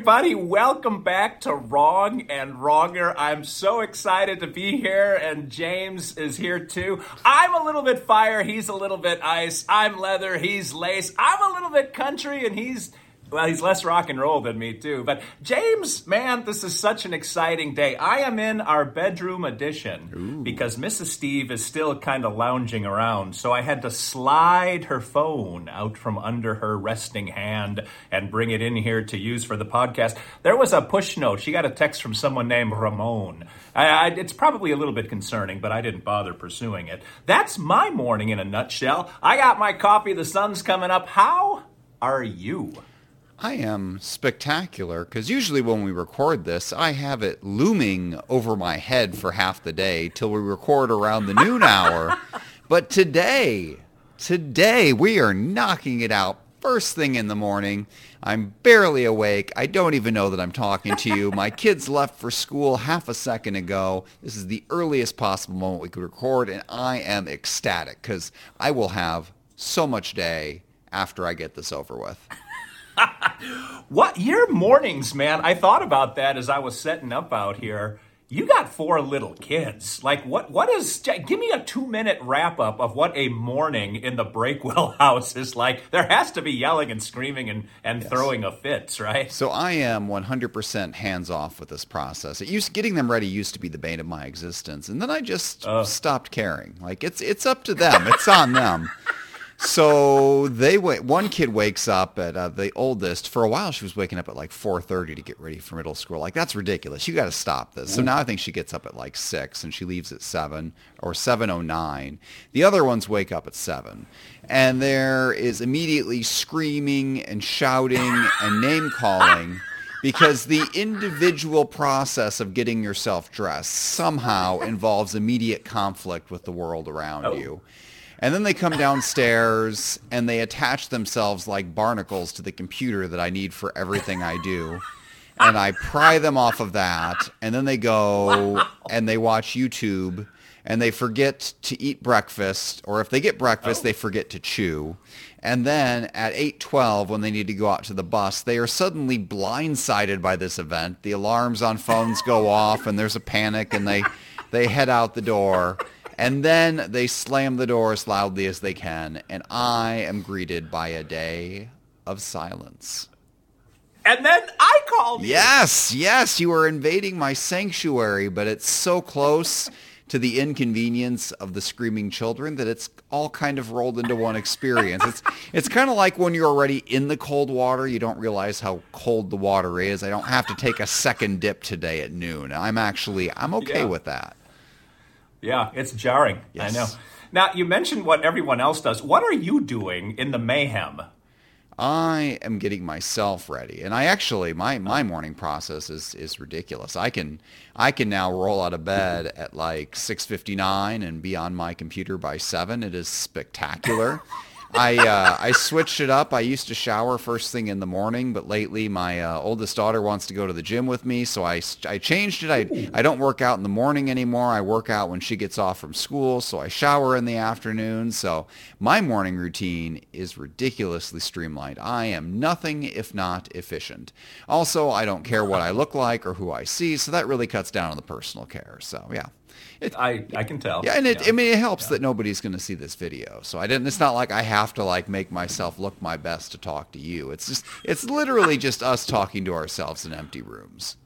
Everybody, welcome back to Wrong and Wronger. I'm so excited to be here and James is here too. I'm a little bit fire, he's a little bit ice. I'm leather, he's lace. I'm a little bit country and he's well, he's less rock and roll than me too. But James, man, this is such an exciting day. I am in our bedroom edition because Mrs. Steve is still kind of lounging around. So I had to slide her phone out from under her resting hand and bring it in here to use for the podcast. There was a push note. She got a text from someone named Ramon. I, I, it's probably a little bit concerning, but I didn't bother pursuing it. That's my morning in a nutshell. I got my coffee. The sun's coming up. How are you? I am spectacular because usually when we record this, I have it looming over my head for half the day till we record around the noon hour. But today, today we are knocking it out first thing in the morning. I'm barely awake. I don't even know that I'm talking to you. My kids left for school half a second ago. This is the earliest possible moment we could record, and I am ecstatic because I will have so much day after I get this over with. What your mornings, man? I thought about that as I was setting up out here. You got four little kids. Like what? What is? Give me a two-minute wrap-up of what a morning in the Breakwell house is like. There has to be yelling and screaming and and throwing a fits, right? So I am 100% hands off with this process. It used getting them ready used to be the bane of my existence, and then I just oh. stopped caring. Like it's it's up to them. It's on them. So they wait. One kid wakes up at uh, the oldest. For a while, she was waking up at like 4:30 to get ready for middle school. Like that's ridiculous. You got to stop this. So now I think she gets up at like six and she leaves at seven or 7:09. The other ones wake up at seven, and there is immediately screaming and shouting and name calling. Because the individual process of getting yourself dressed somehow involves immediate conflict with the world around you. And then they come downstairs and they attach themselves like barnacles to the computer that I need for everything I do. And I pry them off of that. And then they go and they watch YouTube and they forget to eat breakfast. Or if they get breakfast, they oh. forget to chew. And then at 8:12 when they need to go out to the bus, they are suddenly blindsided by this event. The alarms on phones go off and there's a panic and they they head out the door. And then they slam the door as loudly as they can, and I am greeted by a day of silence. And then I called. you. Yes, yes, you are invading my sanctuary, but it's so close to the inconvenience of the screaming children that it's all kind of rolled into one experience. It's it's kind of like when you're already in the cold water, you don't realize how cold the water is. I don't have to take a second dip today at noon. I'm actually I'm okay Yeah. with that. Yeah, it's jarring. Yes. I know. Now you mentioned what everyone else does. What are you doing in the mayhem? I am getting myself ready, and I actually my my oh. morning process is is ridiculous. I can I can now roll out of bed at like six fifty nine and be on my computer by seven. It is spectacular. I uh, I switched it up. I used to shower first thing in the morning, but lately my uh, oldest daughter wants to go to the gym with me, so I, I changed it. I I don't work out in the morning anymore. I work out when she gets off from school, so I shower in the afternoon. So my morning routine is ridiculously streamlined. I am nothing if not efficient. Also, I don't care what I look like or who I see, so that really cuts down on the personal care. So yeah. It, I I can tell. yeah, and it, I mean, it helps that nobody's going to see this video. So I didn't. It's not like I have to like make myself look my best to talk to you. It's just, it's literally just us talking to ourselves in empty rooms.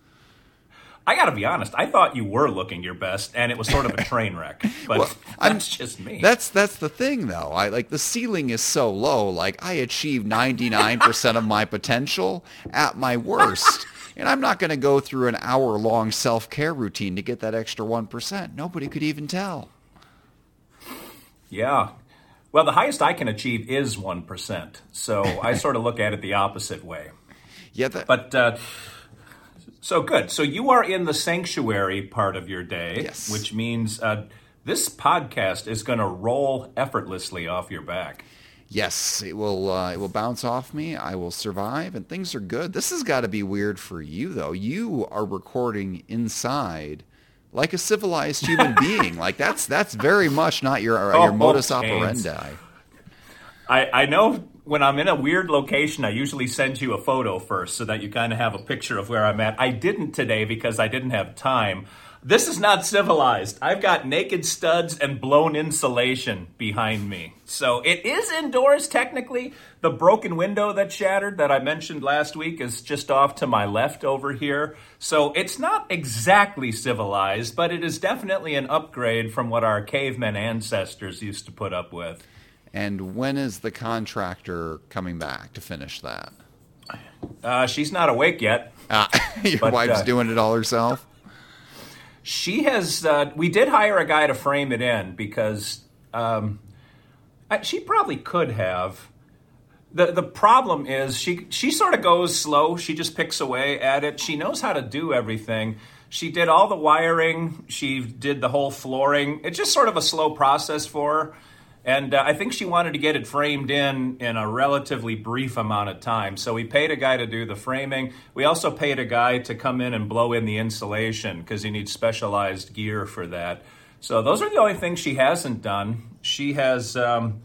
I got to be honest. I thought you were looking your best, and it was sort of a train wreck. But Well, I'm- that's just me. That's that's the thing, though. I like the ceiling is so low. Like I achieve ninety nine percent of my potential at my worst, and I'm not going to go through an hour long self care routine to get that extra one percent. Nobody could even tell. yeah. Well, the highest I can achieve is one percent. So I sort of look at it the opposite way. Yeah, that, But uh, So good. So you are in the sanctuary part of your day, Yes. which means uh, this podcast is going to roll effortlessly off your back. Yes, it will. Uh, it will bounce off me. I will survive, and things are good. This has got to be weird for you, though. You are recording inside, like a civilized human being. Like that's that's very much not your uh, your Oh, modus James. operandi. I, I know when I'm in a weird location, I usually send you a photo first so that you kind of have a picture of where I'm at. I didn't today because I didn't have time. This is not civilized. I've got naked studs and blown insulation behind me. So it is indoors technically. The broken window that shattered that I mentioned last week is just off to my left over here. So it's not exactly civilized, but it is definitely an upgrade from what our cavemen ancestors used to put up with. And when is the contractor coming back to finish that? Uh, she's not awake yet. Uh, your But, wife's uh, doing it all herself. She has. Uh, we did hire a guy to frame it in because um, I- she probably could have. the The problem is she she sort of goes slow. She just picks away at it. She knows how to do everything. She did all the wiring. She did the whole flooring. It's just sort of a slow process for her. And uh, I think she wanted to get it framed in in a relatively brief amount of time. So we paid a guy to do the framing. We also paid a guy to come in and blow in the insulation because he needs specialized gear for that. So those are the only things she hasn't done. She has, um,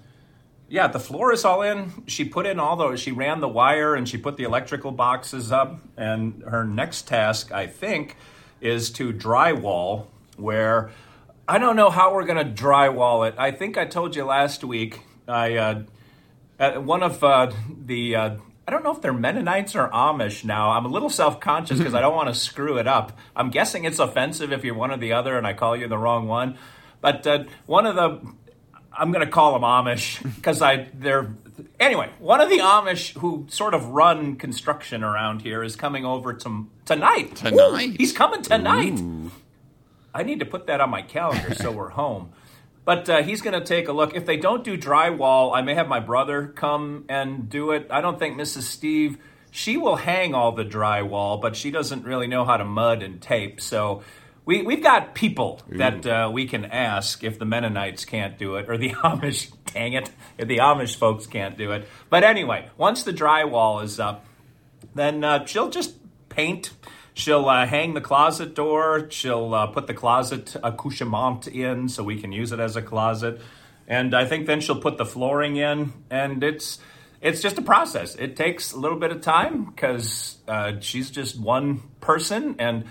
yeah, the floor is all in. She put in all those, she ran the wire and she put the electrical boxes up. And her next task, I think, is to drywall where I don't know how we're going to drywall it. I think I told you last week. I uh, uh, one of uh, the uh, I don't know if they're Mennonites or Amish now. I'm a little self conscious because I don't want to screw it up. I'm guessing it's offensive if you're one or the other, and I call you the wrong one. But uh, one of the I'm going to call them Amish because I they're anyway. One of the Amish who sort of run construction around here is coming over to tonight. Tonight? Ooh, he's coming tonight. I need to put that on my calendar so we're home. But uh, he's going to take a look. If they don't do drywall, I may have my brother come and do it. I don't think Mrs. Steve, she will hang all the drywall, but she doesn't really know how to mud and tape. So we, we've got people that uh, we can ask if the Mennonites can't do it, or the Amish, dang it, if the Amish folks can't do it. But anyway, once the drywall is up, then uh, she'll just paint. She'll uh, hang the closet door. She'll uh, put the closet accouchement in so we can use it as a closet. And I think then she'll put the flooring in, and it's it's just a process. It takes a little bit of time because uh, she's just one person, and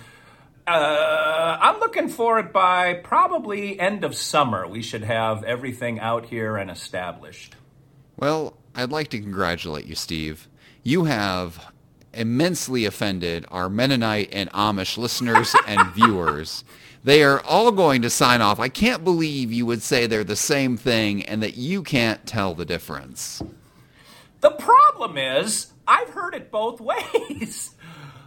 uh, I'm looking for it by probably end of summer. We should have everything out here and established. Well, I'd like to congratulate you, Steve. You have immensely offended our Mennonite and Amish listeners and viewers. They are all going to sign off. I can't believe you would say they're the same thing and that you can't tell the difference. The problem is, I've heard it both ways.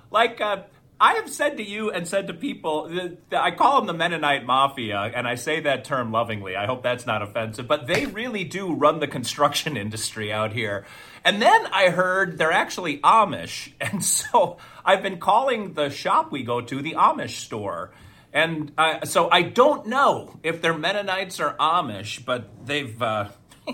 like, uh, I have said to you and said to people, I call them the Mennonite Mafia, and I say that term lovingly. I hope that's not offensive, but they really do run the construction industry out here. And then I heard they're actually Amish, and so I've been calling the shop we go to the Amish store. And uh, so I don't know if they're Mennonites or Amish, but they've. Uh,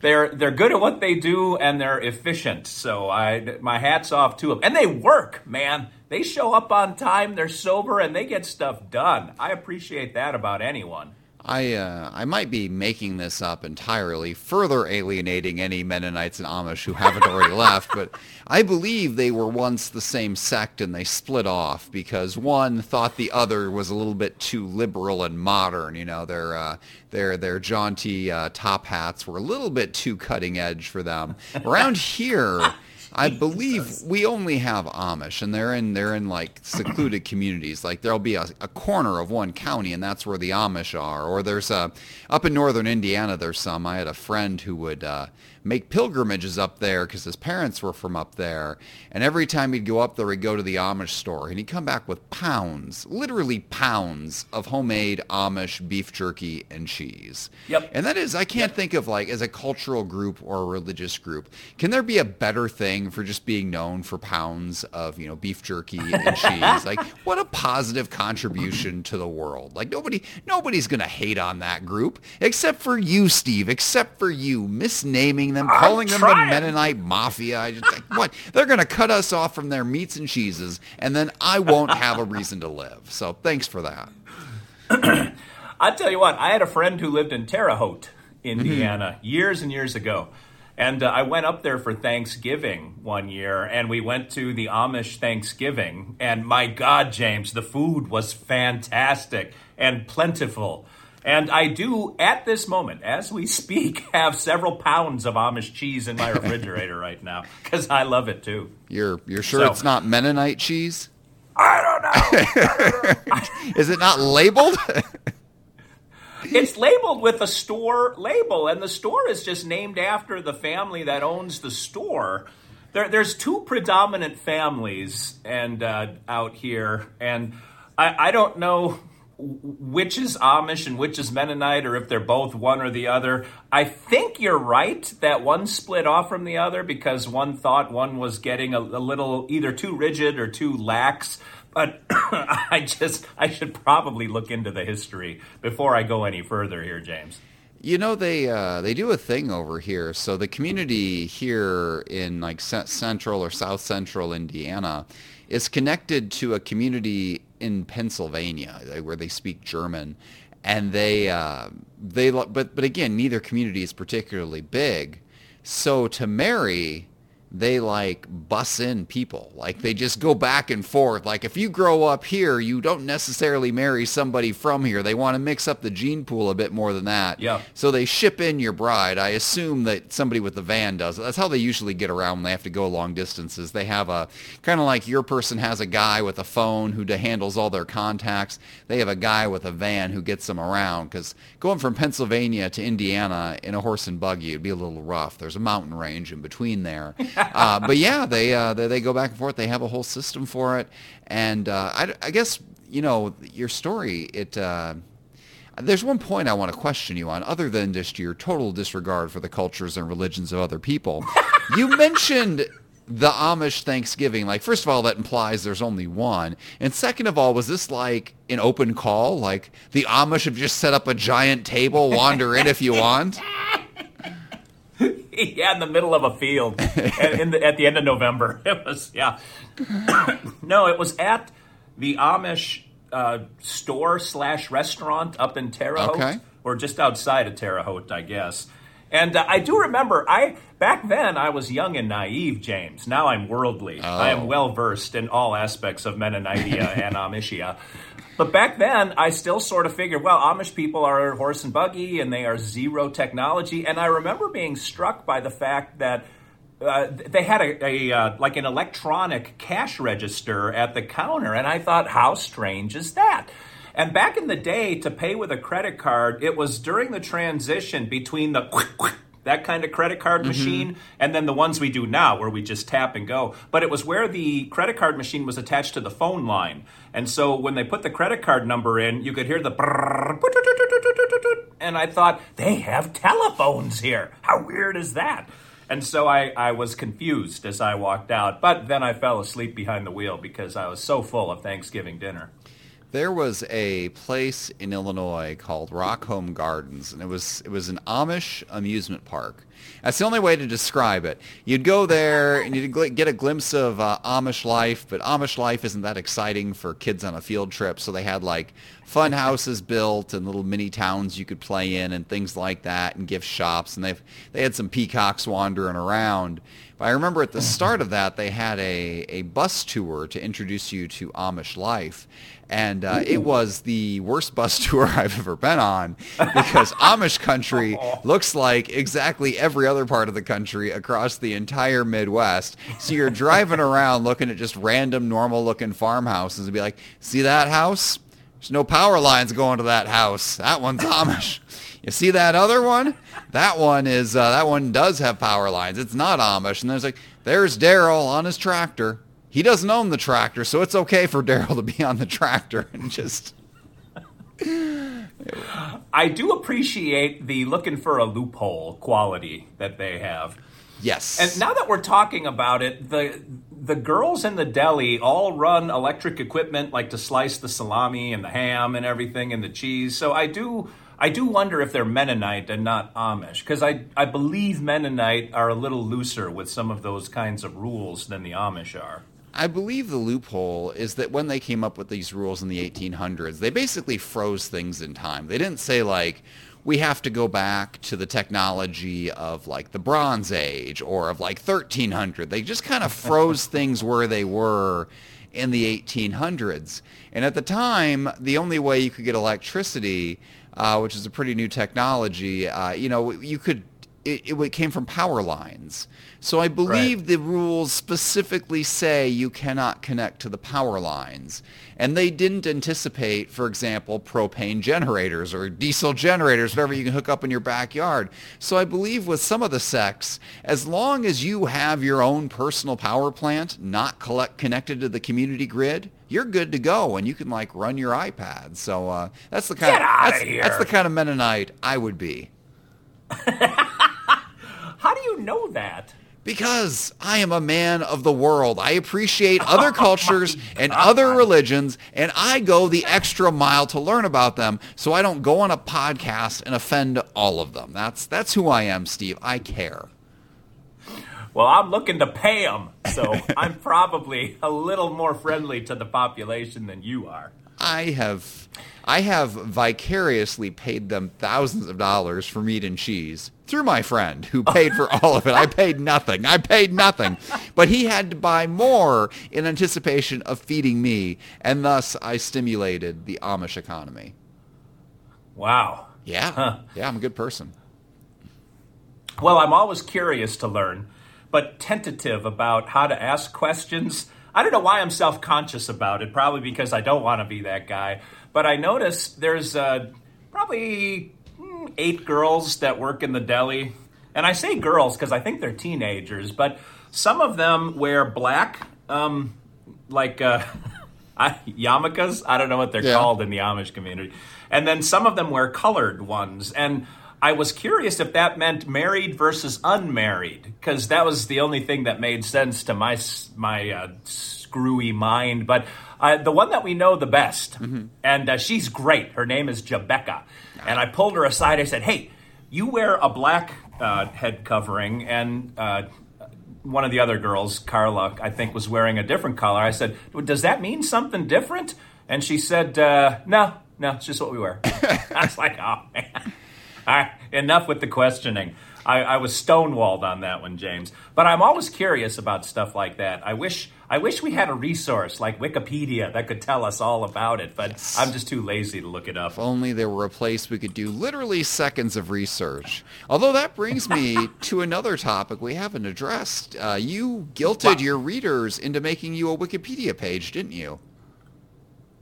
they're they're good at what they do and they're efficient. So I my hats off to them, and they work, man. They show up on time. They're sober and they get stuff done. I appreciate that about anyone. I uh, I might be making this up entirely, further alienating any Mennonites and Amish who haven't already left. But I believe they were once the same sect and they split off because one thought the other was a little bit too liberal and modern. You know, their uh, their their jaunty uh, top hats were a little bit too cutting edge for them. Around here. I believe we only have Amish, and they're in they're in like secluded communities. Like there'll be a, a corner of one county, and that's where the Amish are. Or there's a up in northern Indiana. There's some. I had a friend who would uh, make pilgrimages up there because his parents were from up there, and every time he'd go up there, he'd go to the Amish store, and he'd come back with pounds, literally pounds of homemade Amish beef jerky and cheese. Yep. And that is, I can't think of like as a cultural group or a religious group. Can there be a better thing thing for just being known for pounds of, you know, beef jerky and cheese. like what a positive contribution to the world. Like nobody nobody's going to hate on that group except for you, Steve, except for you misnaming them, calling them the Mennonite mafia. I just like, what? They're going to cut us off from their meats and cheeses and then I won't have a reason to live. So thanks for that. I tell you what, I had a friend who lived in Terre Haute, Indiana, mm-hmm. years and years ago. And uh, I went up there for Thanksgiving one year, and we went to the Amish Thanksgiving. And my God, James, the food was fantastic and plentiful. And I do, at this moment, as we speak, have several pounds of Amish cheese in my refrigerator right now because I love it too. You're you're sure so, it's not Mennonite cheese? I don't know. Is it not labeled? it's labeled with a store label, and the store is just named after the family that owns the store. There, there's two predominant families and uh, out here, and I, I don't know which is Amish and which is Mennonite, or if they're both one or the other. I think you're right that one split off from the other because one thought one was getting a, a little either too rigid or too lax. But I just, I should probably look into the history before I go any further here, James. You know they uh, they do a thing over here. So the community here in like central or south central Indiana is connected to a community in Pennsylvania where they speak German, and they uh, they but but again neither community is particularly big. So to marry they like bus in people. Like they just go back and forth. Like if you grow up here, you don't necessarily marry somebody from here. They want to mix up the gene pool a bit more than that. Yeah. So they ship in your bride. I assume that somebody with the van does it. That's how they usually get around when they have to go long distances. They have a kind of like your person has a guy with a phone who handles all their contacts. They have a guy with a van who gets them around because going from Pennsylvania to Indiana in a horse and buggy would be a little rough. There's a mountain range in between there. uh, but yeah, they, uh, they, they go back and forth. They have a whole system for it, and uh, I, I, guess you know your story. It uh, there's one point I want to question you on, other than just your total disregard for the cultures and religions of other people. you mentioned the Amish Thanksgiving. Like, first of all, that implies there's only one. And second of all, was this like an open call? Like the Amish have just set up a giant table, wander in if you want? yeah, in the middle of a field the, at the end of November. It was, yeah. no, it was at the Amish uh, store slash restaurant up in Terre Haute, okay. or just outside of Terre Haute, I guess. And uh, I do remember, I back then I was young and naive, James. Now I'm worldly. Oh. I am oh. well versed in all aspects of Mennonitia and Amishia. But back then, I still sort of figured, well, Amish people are horse and buggy and they are zero technology. And I remember being struck by the fact that uh, they had a, a uh, like an electronic cash register at the counter, and I thought, how strange is that? And back in the day, to pay with a credit card, it was during the transition between the that kind of credit card mm-hmm. machine, and then the ones we do now where we just tap and go. But it was where the credit card machine was attached to the phone line. And so when they put the credit card number in, you could hear the and I thought, they have telephones here. How weird is that? And so I, I was confused as I walked out. But then I fell asleep behind the wheel because I was so full of Thanksgiving dinner. There was a place in Illinois called Rockome Gardens, and it was it was an Amish amusement park. That's the only way to describe it. You'd go there and you'd get a glimpse of uh, Amish life, but Amish life isn't that exciting for kids on a field trip. So they had like fun houses built and little mini towns you could play in and things like that, and gift shops, and they they had some peacocks wandering around. But I remember at the start of that, they had a, a bus tour to introduce you to Amish life. And uh, it was the worst bus tour I've ever been on because Amish country looks like exactly every other part of the country across the entire Midwest. So you're driving around looking at just random normal looking farmhouses and be like, see that house? There's no power lines going to that house. That one's Amish. You see that other one? That one is uh, that one does have power lines. It's not Amish. And there's like there's Daryl on his tractor. He doesn't own the tractor, so it's okay for Daryl to be on the tractor and just. I do appreciate the looking for a loophole quality that they have. Yes. And now that we're talking about it, the the girls in the deli all run electric equipment like to slice the salami and the ham and everything and the cheese. So I do I do wonder if they're Mennonite and not Amish because I I believe Mennonite are a little looser with some of those kinds of rules than the Amish are. I believe the loophole is that when they came up with these rules in the 1800s, they basically froze things in time. They didn't say like we have to go back to the technology of like the Bronze Age or of like 1300. They just kind of froze things where they were in the 1800s. And at the time, the only way you could get electricity, uh, which is a pretty new technology, uh, you know, you could it, it, came from power lines. So I believe right. the rules specifically say you cannot connect to the power lines. And they didn't anticipate, for example, propane generators or diesel generators, whatever you can hook up in your backyard. So I believe with some of the sects, as long as you have your own personal power plant not collect, connected to the community grid, you're good to go and you can like run your iPad. So uh, that's the kind Get of that's, here. that's the kind of Mennonite I would be. How do you know that? Because I am a man of the world. I appreciate other cultures and other religions, and I go the extra mile to learn about them so I don't go on a podcast and offend all of them. That's, that's who I am, Steve. I care. Well, I'm looking to pay them, so I'm probably a little more friendly to the population than you are. I have I have vicariously paid them thousands of dollars for meat and cheese through my friend who oh. paid for all of it. I paid nothing. I paid nothing. But he had to buy more in anticipation of feeding me, and thus I stimulated the Amish economy. Wow. Yeah. Huh. Yeah, I'm a good person. Well, I'm always curious to learn, but tentative about how to ask questions I don't know why I'm self conscious about it. Probably because I don't want to be that guy. But I notice there's uh, probably hmm, eight girls that work in the deli. And I say girls because I think they're teenagers, but some of them wear black, um, like uh, yarmulkes. I don't know what they're yeah. called in the Amish community. And then some of them wear colored ones. And I was curious if that meant married versus unmarried, because that was the only thing that made sense to my my uh, screwy mind. But uh, the one that we know the best, mm-hmm. and uh, she's great. Her name is Jebecca, and I pulled her aside. I said, "Hey, you wear a black uh, head covering, and uh, one of the other girls, Carla, I think, was wearing a different color." I said, "Does that mean something different?" And she said, uh, "No, no, it's just what we wear." I was like, "Oh man." Right, enough with the questioning. I, I, was stonewalled on that one, James. But I'm always curious about stuff like that. I wish I wish we had a resource like Wikipedia that could tell us all about it, but yes. I'm just too lazy to look it up. If only there were a place we could do literally seconds of research. Although that brings me to another topic we haven't addressed. Uh, you guilted what? your readers into making you a Wikipedia page, didn't you?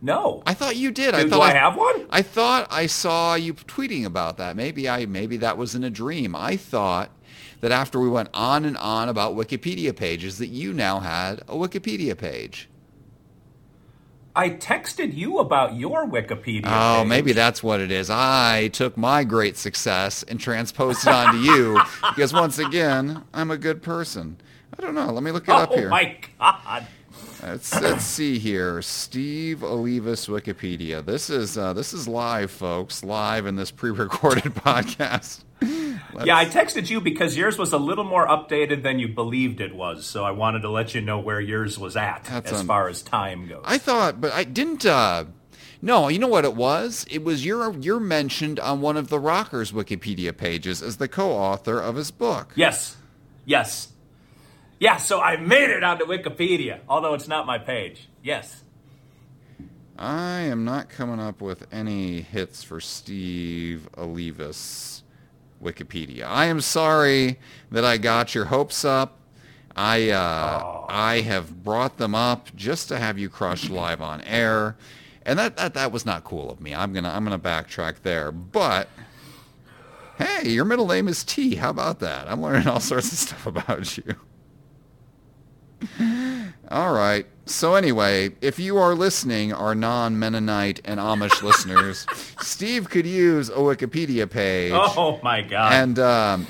No, I thought you did. Do, I thought I, I have one. I thought I saw you tweeting about that. Maybe I maybe that was in a dream. I thought that after we went on and on about Wikipedia pages, that you now had a Wikipedia page. I texted you about your Wikipedia. Oh, page. maybe that's what it is. I took my great success and transposed it onto you because once again, I'm a good person. I don't know. Let me look it oh, up here. Oh my god. Let's let's see here. Steve Olivas Wikipedia. This is uh, this is live, folks. Live in this pre-recorded podcast. Let's... Yeah, I texted you because yours was a little more updated than you believed it was. So I wanted to let you know where yours was at That's as un... far as time goes. I thought, but I didn't. Uh, no, you know what it was? It was you're you're mentioned on one of the Rockers Wikipedia pages as the co-author of his book. Yes, yes. Yeah, so I made it onto Wikipedia, although it's not my page. Yes. I am not coming up with any hits for Steve Olivas Wikipedia. I am sorry that I got your hopes up. I uh, oh. I have brought them up just to have you crushed live on air, and that, that that was not cool of me. I'm gonna I'm gonna backtrack there, but hey, your middle name is T. How about that? I'm learning all sorts of stuff about you. All right. So anyway, if you are listening, our non-Mennonite and Amish listeners, Steve could use a Wikipedia page. Oh my god! And um,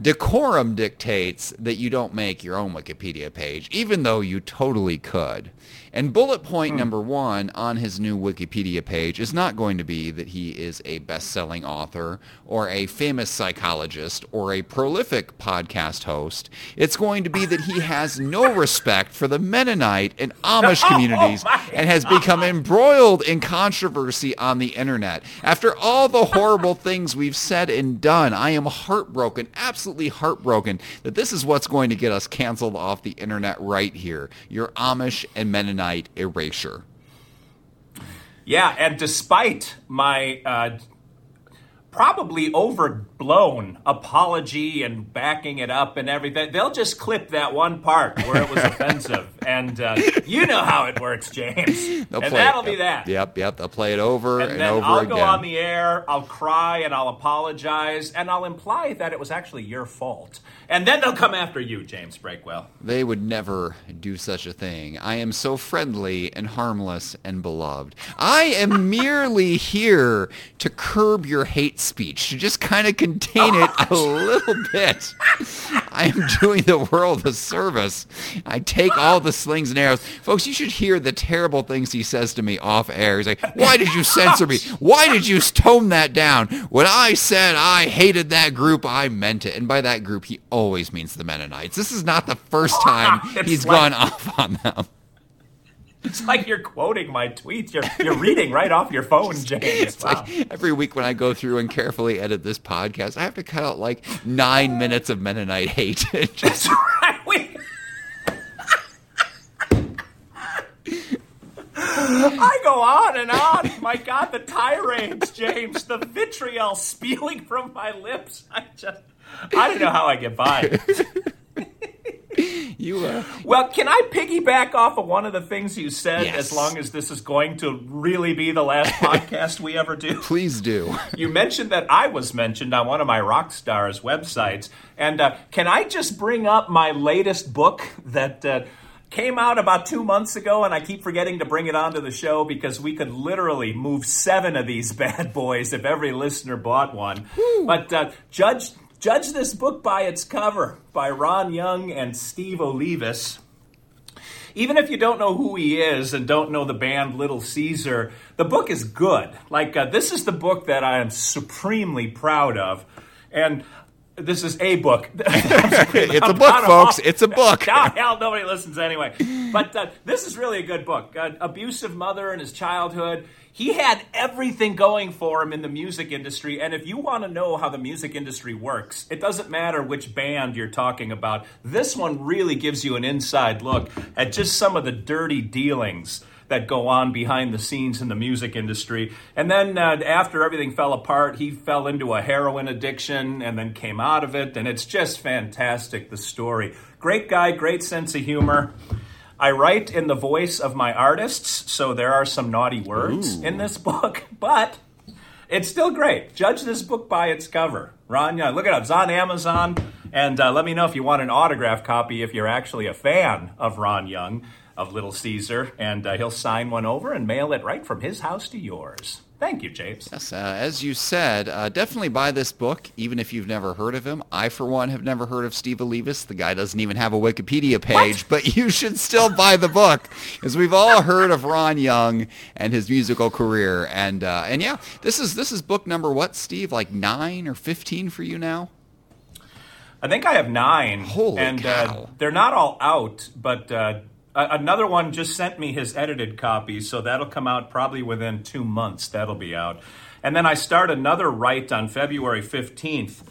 decorum dictates that you don't make your own Wikipedia page, even though you totally could. And bullet point Hmm. number one on his new Wikipedia page is not going to be that he is a best-selling author or a famous psychologist or a prolific podcast host. It's going to be that he has no respect for the Mennonite and Amish communities my and has become embroiled in controversy on the internet. After all the horrible things we've said and done, I am heartbroken, absolutely heartbroken that this is what's going to get us canceled off the internet right here. Your Amish and Mennonite erasure. Yeah, and despite my uh, probably overblown apology and backing it up and everything, they'll just clip that one part where it was offensive. And uh, you know how it works, James. They'll and that'll it. be that. Yep, yep. They'll play it over and, And then over I'll again. go on the air, I'll cry and I'll apologize, and I'll imply that it was actually your fault. And then they'll come after you, James Breakwell. They would never do such a thing. I am so friendly and harmless and beloved. I am merely here to curb your hate speech, to just kind of contain it a little bit. I am doing the world a service. I take all the slings and arrows. Folks, you should hear the terrible things he says to me off air. He's like, why did you censor me? Why did you tone that down? When I said I hated that group, I meant it. And by that group, he always means the Mennonites. This is not the first time he's like- gone off on them. It's like you're quoting my tweets. You're, you're reading right off your phone, James. It's Wow. like every week when I go through and carefully edit this podcast, I have to cut out like nine minutes of Mennonite hate. Just- That's right. We... I go on and on. My God, the tirades, James, the vitriol spewing from my lips. I just, I don't know how I get by. you, uh, Well, can I piggyback off of one of the things you said Yes. as long as this is going to really be the last podcast we ever do? please do. You mentioned that I was mentioned on one of my rock stars websites, and uh, can I just bring up my latest book that uh, came out about two months ago, and I keep forgetting to bring it onto the show because we could literally move seven of these bad boys if every listener bought one. But uh, judge judge this book by its cover by Ron Young and Steve Olivas even if you don't know who he is and don't know the band Little Caesar, the book is good. Like, uh, this is the book that I am supremely proud of. And this is a book. It's a book, folks. It's a book. Hell, nobody listens anyway. But uh, this is really a good book. Uh, abusive mother in his childhood. He had everything going for him in the music industry. And if you want to know how the music industry works, it doesn't matter which band you're talking about. This one really gives you an inside look at just some of the dirty dealings that go on behind the scenes in the music industry. And then uh, after everything fell apart, he fell into a heroin addiction and then came out of it. And it's just fantastic, the story. Great guy, great sense of humor. I write in the voice of my artists, so there are some naughty words in this book, but it's still great. Judge this book by its cover. Ron Young, look it up. It's on Amazon. And uh, let me know if you want an autograph copy if you're actually a fan of Ron Young of Little Caesar. And uh, he'll sign one over and mail it right from his house to yours. Thank you, James. Yes, uh, as you said, uh, definitely buy this book, even if you've never heard of him. I, for one, have never heard of Steve Olivas. The guy doesn't even have a Wikipedia page, but you should still buy the book, because we've all heard of Ron Young and his musical career. And uh, and yeah, this is this is book number what, Steve? Like nine or fifteen for you now? I think I have nine. Holy and cow. Uh, they're not all out, but uh, another one just sent me his edited copy, so that'll come out probably within two months. That'll be out. And then I start another write on February 15th.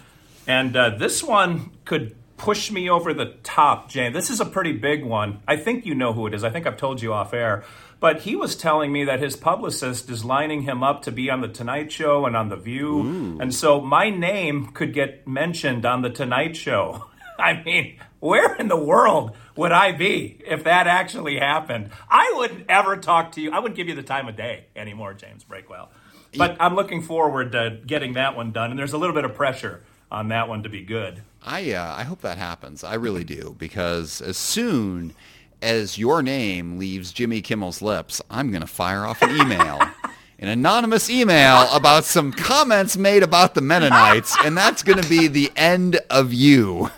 And uh, this one could push me over the top, Jane. This is a pretty big one. I think you know who it is. I think I've told you off air. But he was telling me that his publicist is lining him up to be on The Tonight Show and on The View. And so my name could get mentioned on The Tonight Show. I mean, where in the world would I be if that actually happened? I wouldn't ever talk to you. I wouldn't give you the time of day anymore, James Breakwell. But I'm looking forward to getting that one done. And there's a little bit of pressure on that one to be good. I uh, I hope that happens. I really do because as soon as your name leaves Jimmy Kimmel's lips, I'm going to fire off an email an anonymous email about some comments made about the Mennonites, and that's going to be the end of you.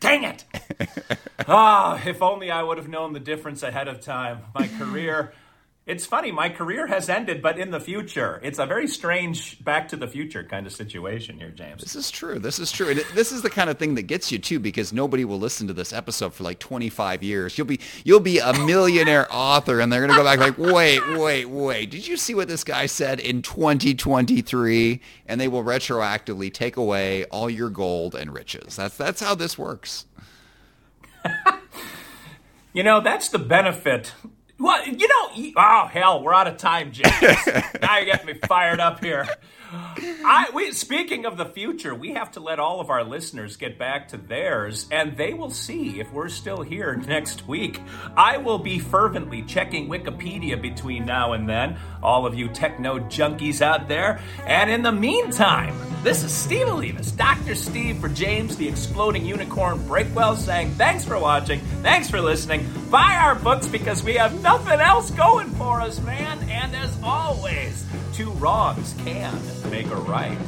Dang it! ah, if only I would have known the difference ahead of time. My career it's funny, my career has ended, but in the future. It's a very strange back to the future kind of situation here, James. This is true. This is true. And this is the kind of thing that gets you too, because nobody will listen to this episode for like 25 years. You'll be you'll be a millionaire author, and they're gonna go back like, wait, wait, wait. Did you see what this guy said in 2023? And they will retroactively take away all your gold and riches. That's that's how this works. you know, that's the benefit well, you know, oh hell, we're out of time, James. now you get me fired up here. I we speaking of the future, we have to let all of our listeners get back to theirs, and they will see if we're still here next week. I will be fervently checking Wikipedia between now and then, all of you techno junkies out there. And in the meantime, this is Steve Olivas, Dr. Steve for James the Exploding Unicorn Breakwell saying thanks for watching, thanks for listening. Buy our books because we have nothing else going for us, man. And as always, two wrongs can make a right.